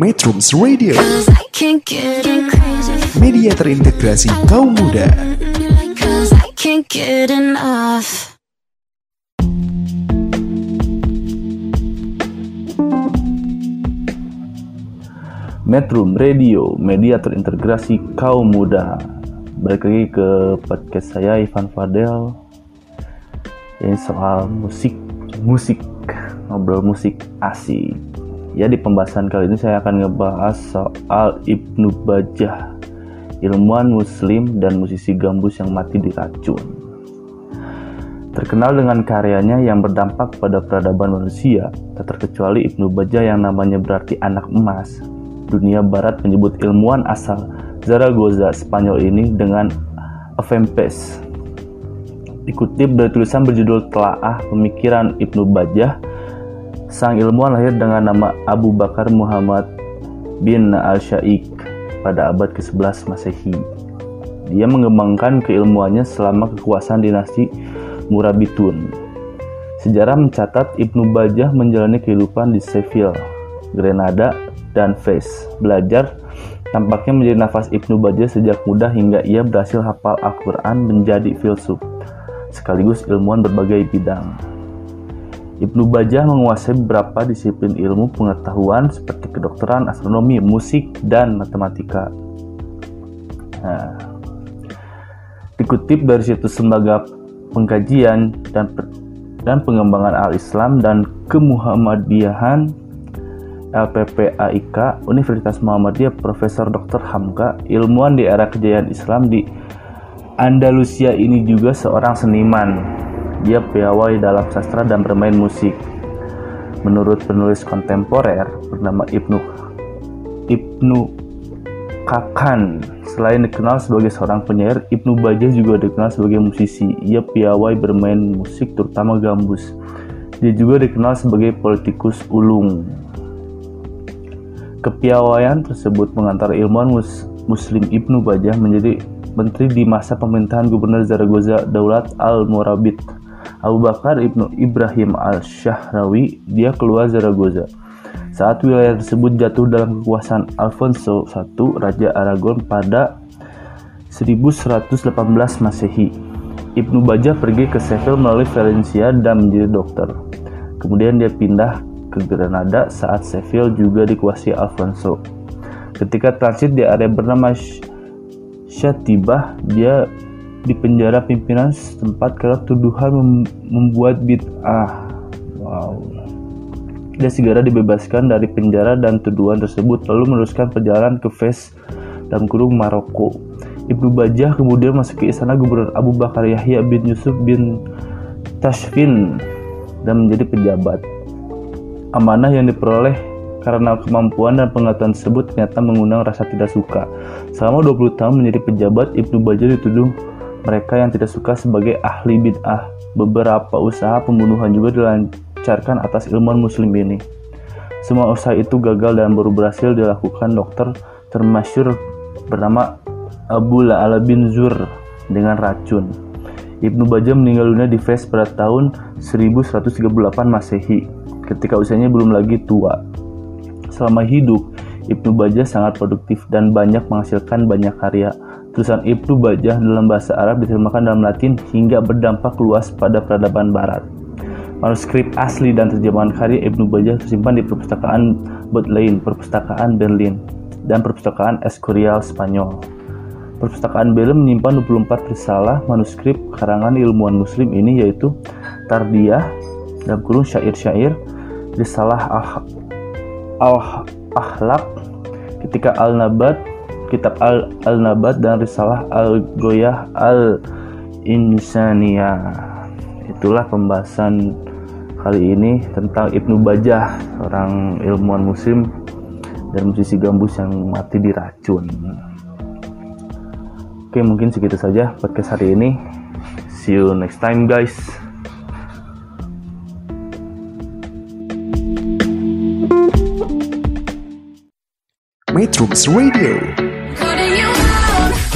Metrums Radio Media terintegrasi kaum muda Metrum Radio, media terintegrasi kaum muda. Balik lagi ke podcast saya Ivan Fadel. Ini soal musik, musik, ngobrol musik asik. Ya di pembahasan kali ini saya akan ngebahas soal Ibnu Bajah, ilmuwan muslim dan musisi gambus yang mati diracun. Terkenal dengan karyanya yang berdampak pada peradaban manusia, tak terkecuali Ibnu Bajah yang namanya berarti anak emas, dunia barat menyebut ilmuwan asal Zaragoza, Spanyol ini dengan Avempes. Dikutip dari tulisan berjudul Telaah Pemikiran Ibnu Bajah, sang ilmuwan lahir dengan nama Abu Bakar Muhammad bin al-Syaikh pada abad ke-11 Masehi. Dia mengembangkan keilmuannya selama kekuasaan dinasti Murabitun. Sejarah mencatat Ibnu Bajah menjalani kehidupan di Seville, Grenada, dan Fez. Belajar tampaknya menjadi nafas Ibnu Bajah sejak muda hingga ia berhasil hafal Al-Quran menjadi filsuf, sekaligus ilmuwan berbagai bidang. Ibnu Bajah menguasai beberapa disiplin ilmu pengetahuan seperti kedokteran, astronomi, musik, dan matematika. Nah, dikutip dari situs lembaga pengkajian dan dan pengembangan al-Islam dan kemuhammadiyahan LPPAIK Universitas Muhammadiyah Profesor Dr. Hamka, ilmuwan di era kejayaan Islam di Andalusia ini juga seorang seniman. Dia piawai dalam sastra dan bermain musik. Menurut penulis kontemporer bernama Ibnu Ibnu Kakan, selain dikenal sebagai seorang penyair, Ibnu Bajah juga dikenal sebagai musisi. Ia piawai bermain musik terutama gambus. Dia juga dikenal sebagai politikus ulung. Kepiawaian tersebut mengantar ilmuwan mus Muslim Ibnu Bajah menjadi menteri di masa pemerintahan Gubernur Zaragoza Daulat al-Murabit. Abu Bakar Ibnu Ibrahim al-Shahrawi, dia keluar Zaragoza. Saat wilayah tersebut jatuh dalam kekuasaan Alfonso I, Raja Aragon pada 1118 Masehi. Ibnu Bajah pergi ke Seville melalui Valencia dan menjadi dokter. Kemudian dia pindah ke Granada saat Seville juga dikuasai Alfonso. Ketika transit di area bernama Syatibah, dia dipenjara pimpinan setempat karena tuduhan mem membuat bid'ah. Wow. Dia segera dibebaskan dari penjara dan tuduhan tersebut lalu meneruskan perjalanan ke Fez dan kurung Maroko. Ibnu Bajah kemudian masuk ke istana Gubernur Abu Bakar Yahya bin Yusuf bin Tashfin dan menjadi pejabat. Amanah yang diperoleh karena kemampuan dan pengetahuan tersebut ternyata mengundang rasa tidak suka. Selama 20 tahun menjadi pejabat, Ibnu Bajah dituduh mereka yang tidak suka sebagai ahli bid'ah. Beberapa usaha pembunuhan juga dilancarkan atas ilmuwan muslim ini. Semua usaha itu gagal dan baru berhasil dilakukan dokter termasyur bernama Abu La'ala bin Zur dengan racun. Ibnu Bajah meninggal dunia di Fez pada tahun 1138 Masehi ketika usianya belum lagi tua. Selama hidup, Ibnu Bajah sangat produktif dan banyak menghasilkan banyak karya. Tulisan Ibnu Bajah dalam bahasa Arab diterjemahkan dalam Latin hingga berdampak luas pada peradaban barat. Manuskrip asli dan terjemahan karya Ibnu Bajah tersimpan di perpustakaan Bodleian, perpustakaan Berlin, dan perpustakaan Escorial Spanyol. Perpustakaan Berlin menyimpan 24 risalah manuskrip karangan ilmuwan muslim ini yaitu Tardiyah, dalam kurung syair-syair, risalah ah, al Ahlak, ketika Al-Nabat, kitab Al-Nabat dan risalah Al-Goyah Al-Insania. Itulah pembahasan kali ini tentang Ibnu Bajah, seorang ilmuwan muslim dan musisi gambus yang mati diracun. Oke, mungkin segitu saja podcast hari ini. See you next time guys. Metrums Radio